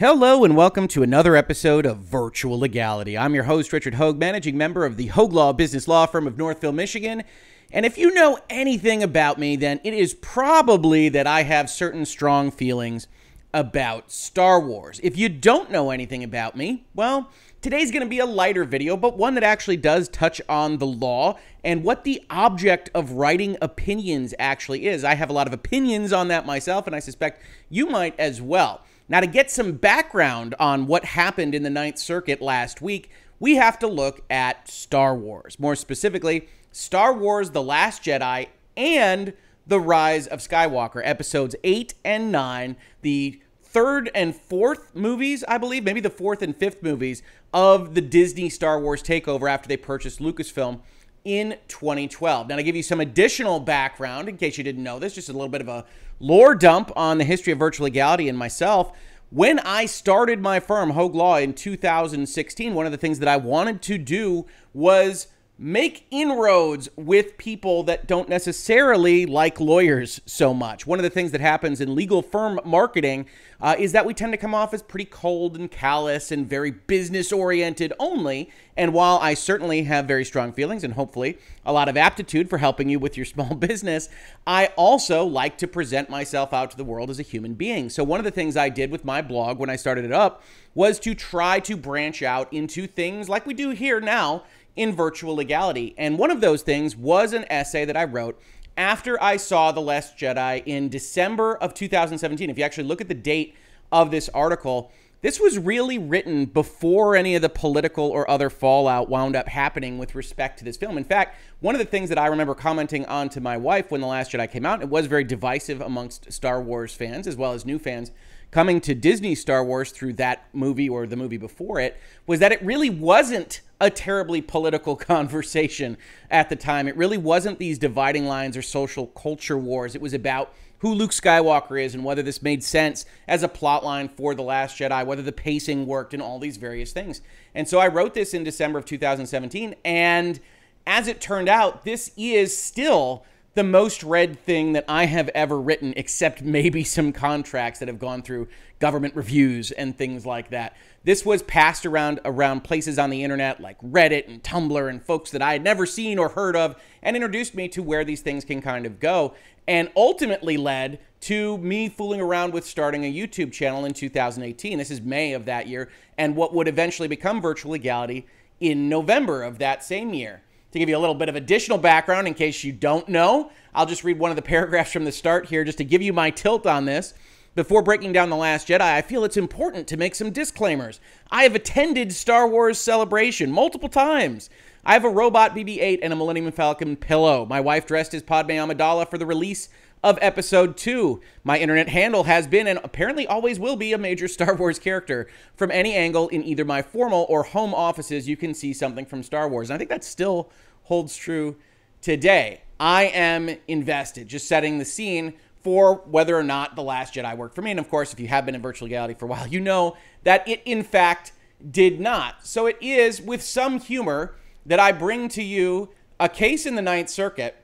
Hello and welcome to another episode of Virtual Legality. I'm your host, Richard Hoeg, managing member of the Hoeg Law Business Law Firm of Northville, Michigan. And if you know anything about me, then it is probably that I have certain strong feelings about Star Wars. If you don't know anything about me, well, today's going to be a lighter video, but one that actually does touch on the law and what the object of writing opinions actually is. I have a lot of opinions on that myself, and I suspect you might as well. Now, to get some background on what happened in the Ninth Circuit last week, we have to look at Star Wars. More specifically, Star Wars The Last Jedi and The Rise of Skywalker, episodes 8 and 9, the third and fourth movies, I believe, maybe the fourth and fifth movies of the Disney Star Wars takeover after they purchased Lucasfilm in 2012. Now, to give you some additional background, in case you didn't know this, just a little bit of a lore dump on the history of virtual legality and myself. When I started my firm, Hoeg Law, in 2016, one of the things that I wanted to do was make inroads with people that don't necessarily like lawyers so much. One of the things that happens in legal firm marketing uh, is that we tend to come off as pretty cold and callous and very business oriented only. And while I certainly have very strong feelings and hopefully a lot of aptitude for helping you with your small business, I also like to present myself out to the world as a human being. So, one of the things I did with my blog when I started it up was to try to branch out into things like we do here now in virtual legality. And one of those things was an essay that I wrote after I saw The Last Jedi in December of 2017. If you actually look at the date of this article, this was really written before any of the political or other fallout wound up happening with respect to this film. In fact, one of the things that I remember commenting on to my wife when The Last Jedi came out, it was very divisive amongst Star Wars fans as well as new fans coming to Disney Star Wars through that movie or the movie before it, was that it really wasn't a terribly political conversation at the time. It really wasn't these dividing lines or social culture wars. It was about who Luke Skywalker is and whether this made sense as a plot line for The Last Jedi, whether the pacing worked, and all these various things. And so I wrote this in December of 2017. And as it turned out, this is still the most read thing that I have ever written, except maybe some contracts that have gone through government reviews and things like that. This was passed around around places on the internet like Reddit and Tumblr and folks that I had never seen or heard of and introduced me to where these things can kind of go and ultimately led to me fooling around with starting a YouTube channel in 2018. This is May of that year and what would eventually become Virtual Legality in November of that same year. To give you a little bit of additional background in case you don't know, I'll just read one of the paragraphs from the start here just to give you my tilt on this. Before breaking down The Last Jedi, I feel it's important to make some disclaimers. I have attended Star Wars Celebration multiple times. I have a robot BB 8 and a Millennium Falcon pillow. My wife dressed as Padme Amidala for the release of Episode 2. My internet handle has been and apparently always will be a major Star Wars character. From any angle in either my formal or home offices, you can see something from Star Wars. And I think that still holds true today. I am invested, just setting the scene for whether or not The Last Jedi worked for me. And of course, if you have been in virtual reality for a while, you know that it in fact did not. So it is with some humor that I bring to you a case in the Ninth Circuit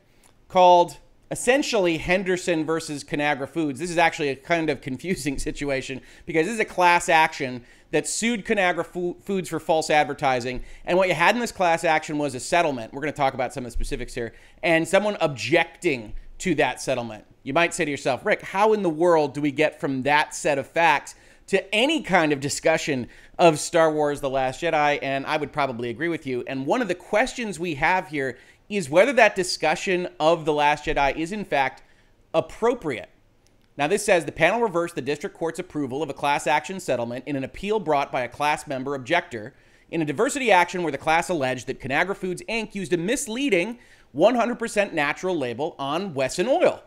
called essentially Henderson versus Conagra Foods. This is actually a kind of confusing situation because this is a class action that sued Conagra Foods for false advertising. And what you had in this class action was a settlement. We're going to talk about some of the specifics here. And someone objecting to that settlement. You might say to yourself, Rick, how in the world do we get from that set of facts to any kind of discussion of Star Wars The Last Jedi? And I would probably agree with you. And one of the questions we have here is whether that discussion of The Last Jedi is in fact appropriate. Now, this says the panel reversed the district court's approval of a class action settlement in an appeal brought by a class member objector in a diversity action where the class alleged that Conagra Foods Inc. used a misleading 100% natural label on Wesson oil.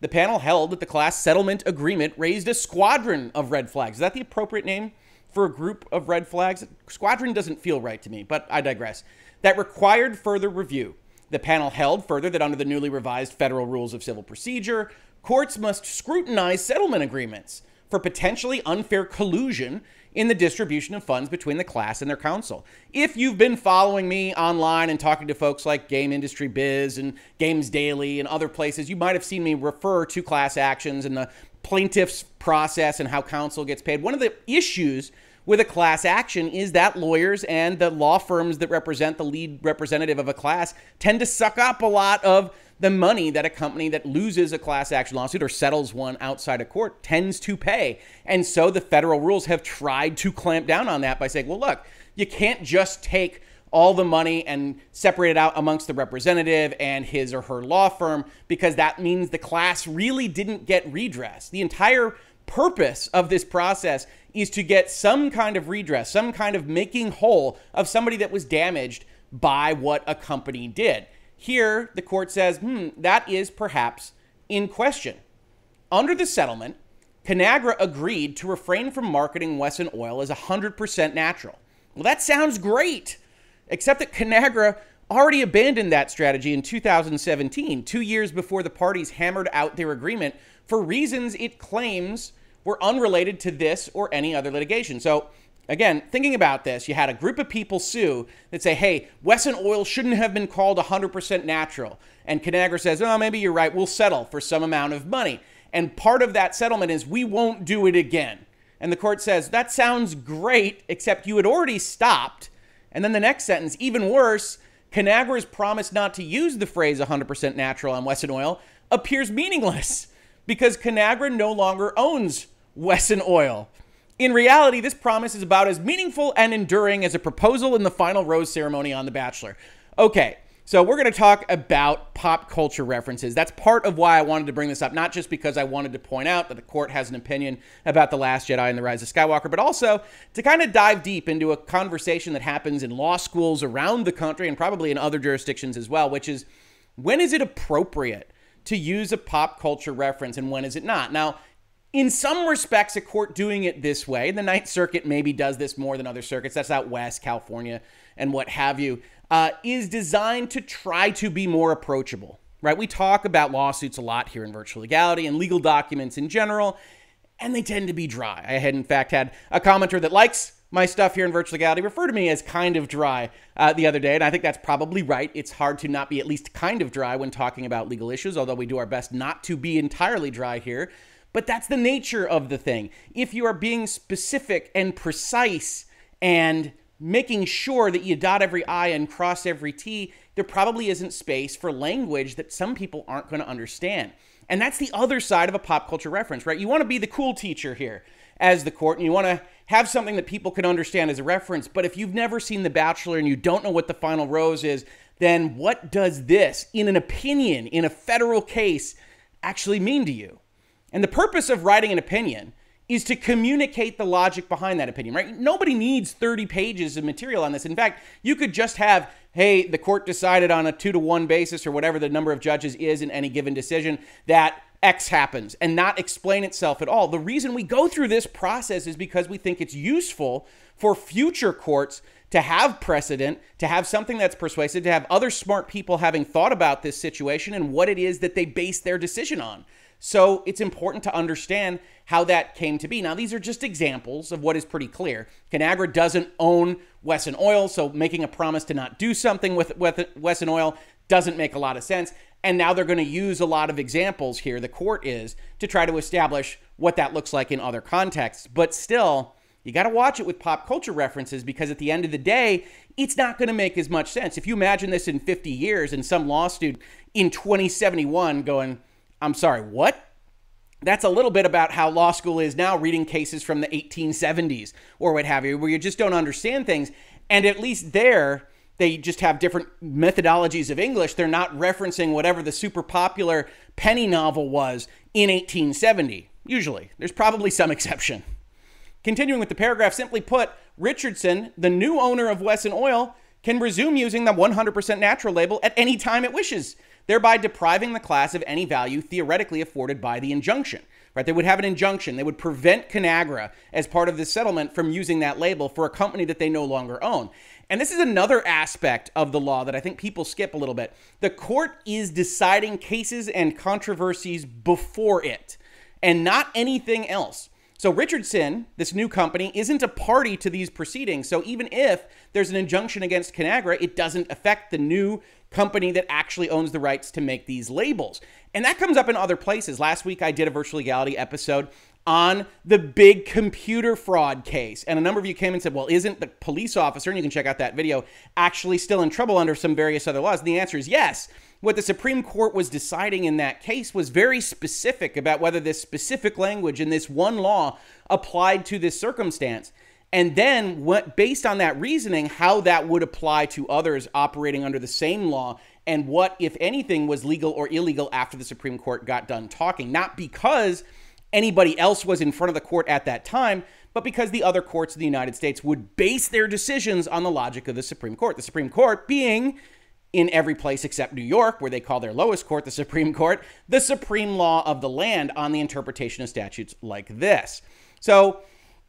The panel held that the class settlement agreement raised a squadron of red flags. Is that the appropriate name for a group of red flags? Squadron doesn't feel right to me, but I digress. That required further review. The panel held further that under the newly revised federal rules of civil procedure, courts must scrutinize settlement agreements for potentially unfair collusion in the distribution of funds between the class and their counsel. If you've been following me online and talking to folks like Game Industry Biz and Games Daily and other places, you might have seen me refer to class actions and the plaintiff's process and how counsel gets paid. One of the issues with a class action is that lawyers and the law firms that represent the lead representative of a class tend to suck up a lot of the money that a company that loses a class action lawsuit or settles one outside of court tends to pay. And so the federal rules have tried to clamp down on that by saying, well, look, you can't just take all the money and separate it out amongst the representative and his or her law firm because that means the class really didn't get redress. The entire purpose of this process is to get some kind of redress, some kind of making whole of somebody that was damaged by what a company did. Here, the court says, hmm, that is perhaps in question. Under the settlement, Conagra agreed to refrain from marketing Wesson oil as 100% natural. Well, that sounds great, except that Conagra already abandoned that strategy in 2017, two years before the parties hammered out their agreement for reasons it claims were unrelated to this or any other litigation. So, again, thinking about this, you had a group of people sue that say, hey, Wesson oil shouldn't have been called 100% natural. And Conagra says, oh, maybe you're right. We'll settle for some amount of money. And part of that settlement is we won't do it again. And the court says, that sounds great, except you had already stopped. And then the next sentence, even worse, Conagra's promise not to use the phrase 100% natural on Wesson oil appears meaningless because Conagra no longer owns Wesson Oil. In reality, this promise is about as meaningful and enduring as a proposal in the final rose ceremony on The Bachelor. Okay, so we're going to talk about pop culture references. That's part of why I wanted to bring this up, not just because I wanted to point out that the court has an opinion about The Last Jedi and The Rise of Skywalker, but also to kind of dive deep into a conversation that happens in law schools around the country and probably in other jurisdictions as well, which is when is it appropriate to use a pop culture reference and when is it not? Now, in some respects, a court doing it this way, the Ninth Circuit maybe does this more than other circuits, that's out west, California, and what have you, uh, is designed to try to be more approachable, right? We talk about lawsuits a lot here in virtual legality and legal documents in general, and they tend to be dry. I had, in fact, had a commenter that likes my stuff here in virtual legality refer to me as kind of dry uh, the other day, and I think that's probably right. It's hard to not be at least kind of dry when talking about legal issues, although we do our best not to be entirely dry here. But that's the nature of the thing. If you are being specific and precise and making sure that you dot every I and cross every T, there probably isn't space for language that some people aren't going to understand. And that's the other side of a pop culture reference, right? You want to be the cool teacher here as the court, and you want to have something that people can understand as a reference. But if you've never seen The Bachelor and you don't know what the final rose is, then what does this, in an opinion, in a federal case, actually mean to you? And the purpose of writing an opinion is to communicate the logic behind that opinion, right? Nobody needs 30 pages of material on this. In fact, you could just have, hey, the court decided on a two to one basis or whatever the number of judges is in any given decision that X happens and not explain itself at all. The reason we go through this process is because we think it's useful for future courts to have precedent, to have something that's persuasive, to have other smart people having thought about this situation and what it is that they base their decision on. So it's important to understand how that came to be. Now, these are just examples of what is pretty clear. Conagra doesn't own Wesson Oil, so making a promise to not do something with, with Wesson Oil doesn't make a lot of sense. And now they're going to use a lot of examples here, the court is, to try to establish what that looks like in other contexts. But still, you got to watch it with pop culture references because at the end of the day, it's not going to make as much sense. If you imagine this in 50 years and some law student in 2071 going, I'm sorry, what? That's a little bit about how law school is now reading cases from the 1870s or what have you, where you just don't understand things. And at least there, they just have different methodologies of English. They're not referencing whatever the super popular penny novel was in 1870. Usually, there's probably some exception. Continuing with the paragraph, simply put, Richardson, the new owner of Wesson Oil, can resume using the 100% natural label at any time it wishes thereby depriving the class of any value theoretically afforded by the injunction. Right? They would have an injunction. They would prevent Conagra as part of the settlement from using that label for a company that they no longer own. And this is another aspect of the law that I think people skip a little bit. The court is deciding cases and controversies before it and not anything else. So Richardson, this new company, isn't a party to these proceedings. So even if there's an injunction against Conagra, it doesn't affect the new company that actually owns the rights to make these labels. And that comes up in other places. Last week I did a virtual legality episode on the big computer fraud case. And a number of you came and said, well, isn't the police officer, and you can check out that video, actually still in trouble under some various other laws? And the answer is yes. What the Supreme Court was deciding in that case was very specific about whether this specific language in this one law applied to this circumstance. And then, what, based on that reasoning, how that would apply to others operating under the same law and what, if anything, was legal or illegal after the Supreme Court got done talking. Not because anybody else was in front of the court at that time, but because the other courts of the United States would base their decisions on the logic of the Supreme Court. The Supreme Court being in every place except New York, where they call their lowest court the Supreme Court, the supreme law of the land on the interpretation of statutes like this. So,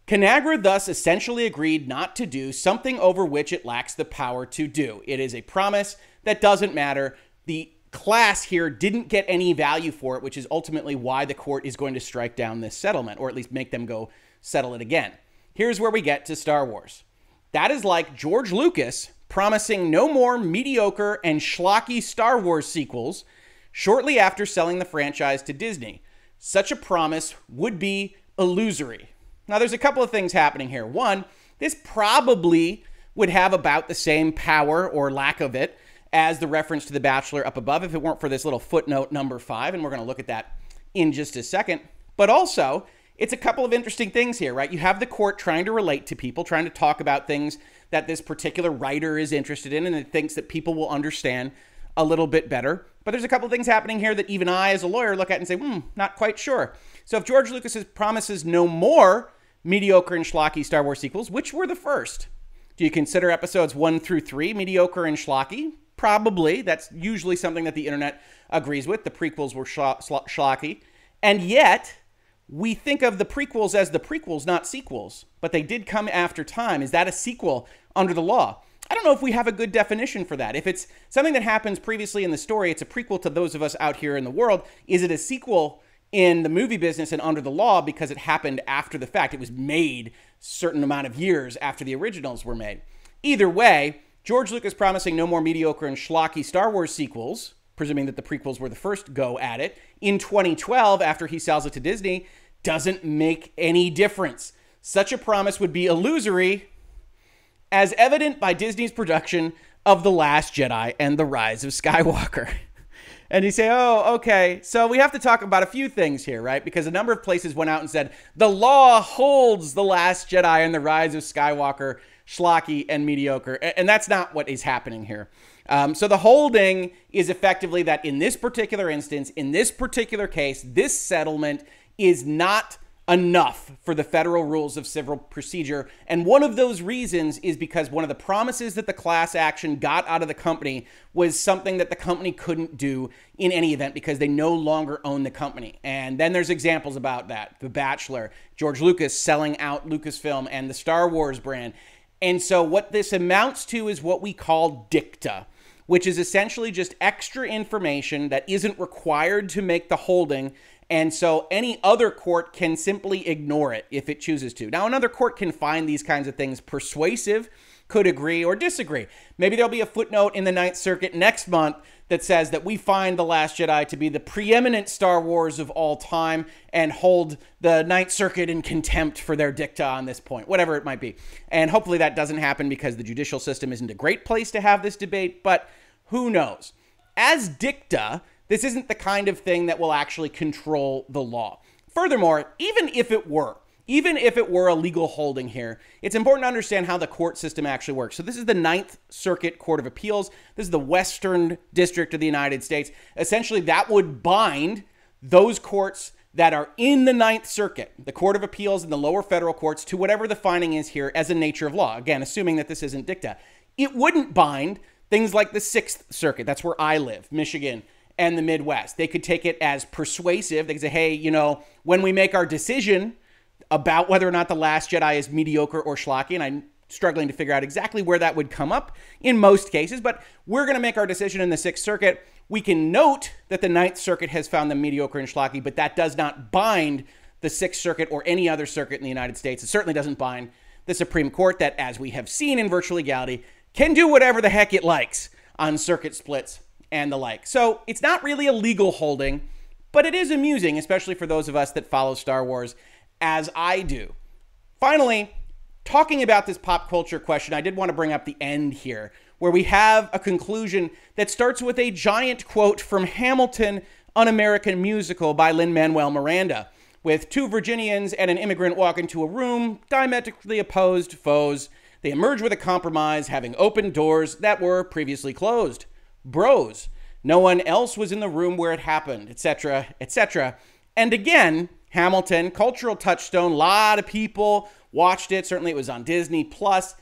Conagra thus essentially agreed not to do something over which it lacks the power to do. It is a promise that doesn't matter. The class here didn't get any value for it, which is ultimately why the court is going to strike down this settlement, or at least make them go settle it again. Here's where we get to Star Wars. That is like George Lucas promising no more mediocre and schlocky Star Wars sequels shortly after selling the franchise to Disney. Such a promise would be illusory. Now, there's a couple of things happening here. One, this probably would have about the same power or lack of it as the reference to The Bachelor up above if it weren't for this little footnote number five. And we're going to look at that in just a second. But also, it's a couple of interesting things here, right? You have the court trying to relate to people, trying to talk about things that this particular writer is interested in and it thinks that people will understand a little bit better. But there's a couple of things happening here that even I, as a lawyer, look at and say, hmm, not quite sure. So if George Lucas promises no more mediocre and schlocky Star Wars sequels, which were the first? Do you consider episodes one through three mediocre and schlocky? Probably. That's usually something that the internet agrees with. The prequels were schlocky. And yet, we think of the prequels as the prequels, not sequels, but they did come after time. Is that a sequel under the law? I don't know if we have a good definition for that. If it's something that happens previously in the story, it's a prequel to those of us out here in the world. Is it a sequel in the movie business and under the law because it happened after the fact? It was made certain amount of years after the originals were made. Either way, George Lucas promising no more mediocre and schlocky Star Wars sequels presuming that the prequels were the first go at it, in 2012, after he sells it to Disney, doesn't make any difference. Such a promise would be illusory, as evident by Disney's production of The Last Jedi and The Rise of Skywalker. and you say, oh, okay, so we have to talk about a few things here, right? Because a number of places went out and said, the law holds The Last Jedi and The Rise of Skywalker schlocky and mediocre. And that's not what is happening here. Um, so the holding is effectively that in this particular instance, in this particular case, this settlement is not enough for the federal rules of civil procedure. And one of those reasons is because one of the promises that the class action got out of the company was something that the company couldn't do in any event because they no longer own the company. And then there's examples about that The Bachelor, George Lucas selling out Lucasfilm and the Star Wars brand. And so what this amounts to is what we call dicta which is essentially just extra information that isn't required to make the holding. And so any other court can simply ignore it if it chooses to. Now, another court can find these kinds of things persuasive, could agree or disagree. Maybe there'll be a footnote in the Ninth Circuit next month that says that we find The Last Jedi to be the preeminent Star Wars of all time and hold the Ninth Circuit in contempt for their dicta on this point, whatever it might be. And hopefully that doesn't happen because the judicial system isn't a great place to have this debate, but who knows? As dicta, this isn't the kind of thing that will actually control the law. Furthermore, even if it were, even if it were a legal holding here, it's important to understand how the court system actually works. So, this is the Ninth Circuit Court of Appeals. This is the Western District of the United States. Essentially, that would bind those courts that are in the Ninth Circuit, the Court of Appeals and the lower federal courts, to whatever the finding is here as a nature of law. Again, assuming that this isn't dicta. It wouldn't bind Things like the Sixth Circuit, that's where I live, Michigan, and the Midwest. They could take it as persuasive. They could say, hey, you know, when we make our decision about whether or not The Last Jedi is mediocre or schlocky, and I'm struggling to figure out exactly where that would come up in most cases, but we're going to make our decision in the Sixth Circuit. We can note that the Ninth Circuit has found them mediocre and schlocky, but that does not bind the Sixth Circuit or any other circuit in the United States. It certainly doesn't bind the Supreme Court, that, as we have seen in virtual legality, can do whatever the heck it likes on circuit splits and the like. So it's not really a legal holding, but it is amusing, especially for those of us that follow Star Wars as I do. Finally, talking about this pop culture question, I did want to bring up the end here, where we have a conclusion that starts with a giant quote from Hamilton, An American Musical by Lin Manuel Miranda, with two Virginians and an immigrant walk into a room, diametrically opposed foes. They emerge with a compromise, having opened doors that were previously closed. Bros. No one else was in the room where it happened, etc., etc. And again, Hamilton, cultural touchstone, a lot of people watched it. Certainly it was on Disney Plus.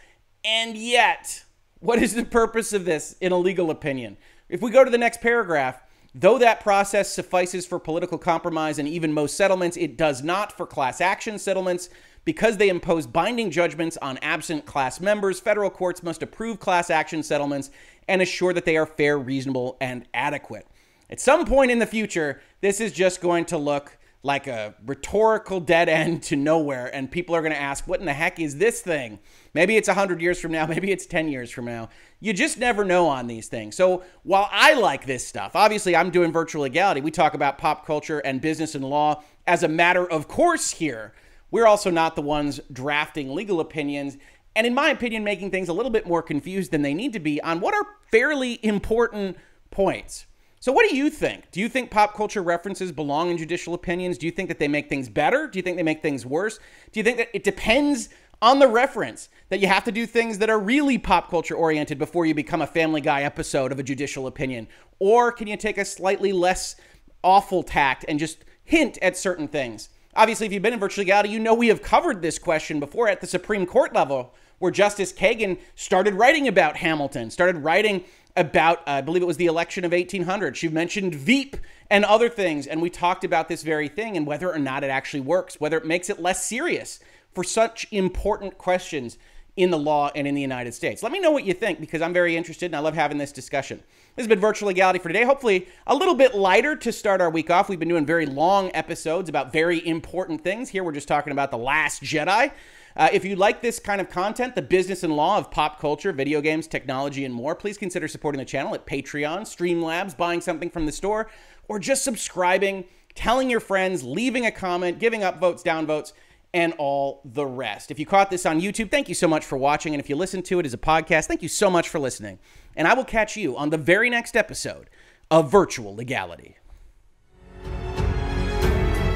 And yet, what is the purpose of this in a legal opinion? If we go to the next paragraph, though that process suffices for political compromise and even most settlements, it does not for class action settlements. Because they impose binding judgments on absent class members, federal courts must approve class action settlements and assure that they are fair, reasonable, and adequate. At some point in the future, this is just going to look like a rhetorical dead end to nowhere, and people are going to ask, What in the heck is this thing? Maybe it's 100 years from now, maybe it's 10 years from now. You just never know on these things. So while I like this stuff, obviously I'm doing virtual legality. We talk about pop culture and business and law as a matter of course here. We're also not the ones drafting legal opinions and in my opinion, making things a little bit more confused than they need to be on what are fairly important points. So, what do you think? Do you think pop culture references belong in judicial opinions? Do you think that they make things better? Do you think they make things worse? Do you think that it depends on the reference, that you have to do things that are really pop culture oriented before you become a Family Guy episode of a judicial opinion? Or can you take a slightly less awful tact and just hint at certain things? Obviously, if you've been in virtual legality, you know we have covered this question before at the Supreme Court level where Justice Kagan started writing about Hamilton, started writing about, uh, I believe it was the election of 1800. She mentioned Veep and other things, and we talked about this very thing and whether or not it actually works, whether it makes it less serious for such important questions in the law and in the United States. Let me know what you think because I'm very interested and I love having this discussion. This has been Virtual Legality for today. Hopefully, a little bit lighter to start our week off. We've been doing very long episodes about very important things. Here, we're just talking about The Last Jedi. Uh, if you like this kind of content, the business and law of pop culture, video games, technology, and more, please consider supporting the channel at Patreon, Streamlabs, buying something from the store, or just subscribing, telling your friends, leaving a comment, giving up votes, down votes, and all the rest. If you caught this on YouTube, thank you so much for watching. And if you listen to it as a podcast, thank you so much for listening. And I will catch you on the very next episode of Virtual Legality.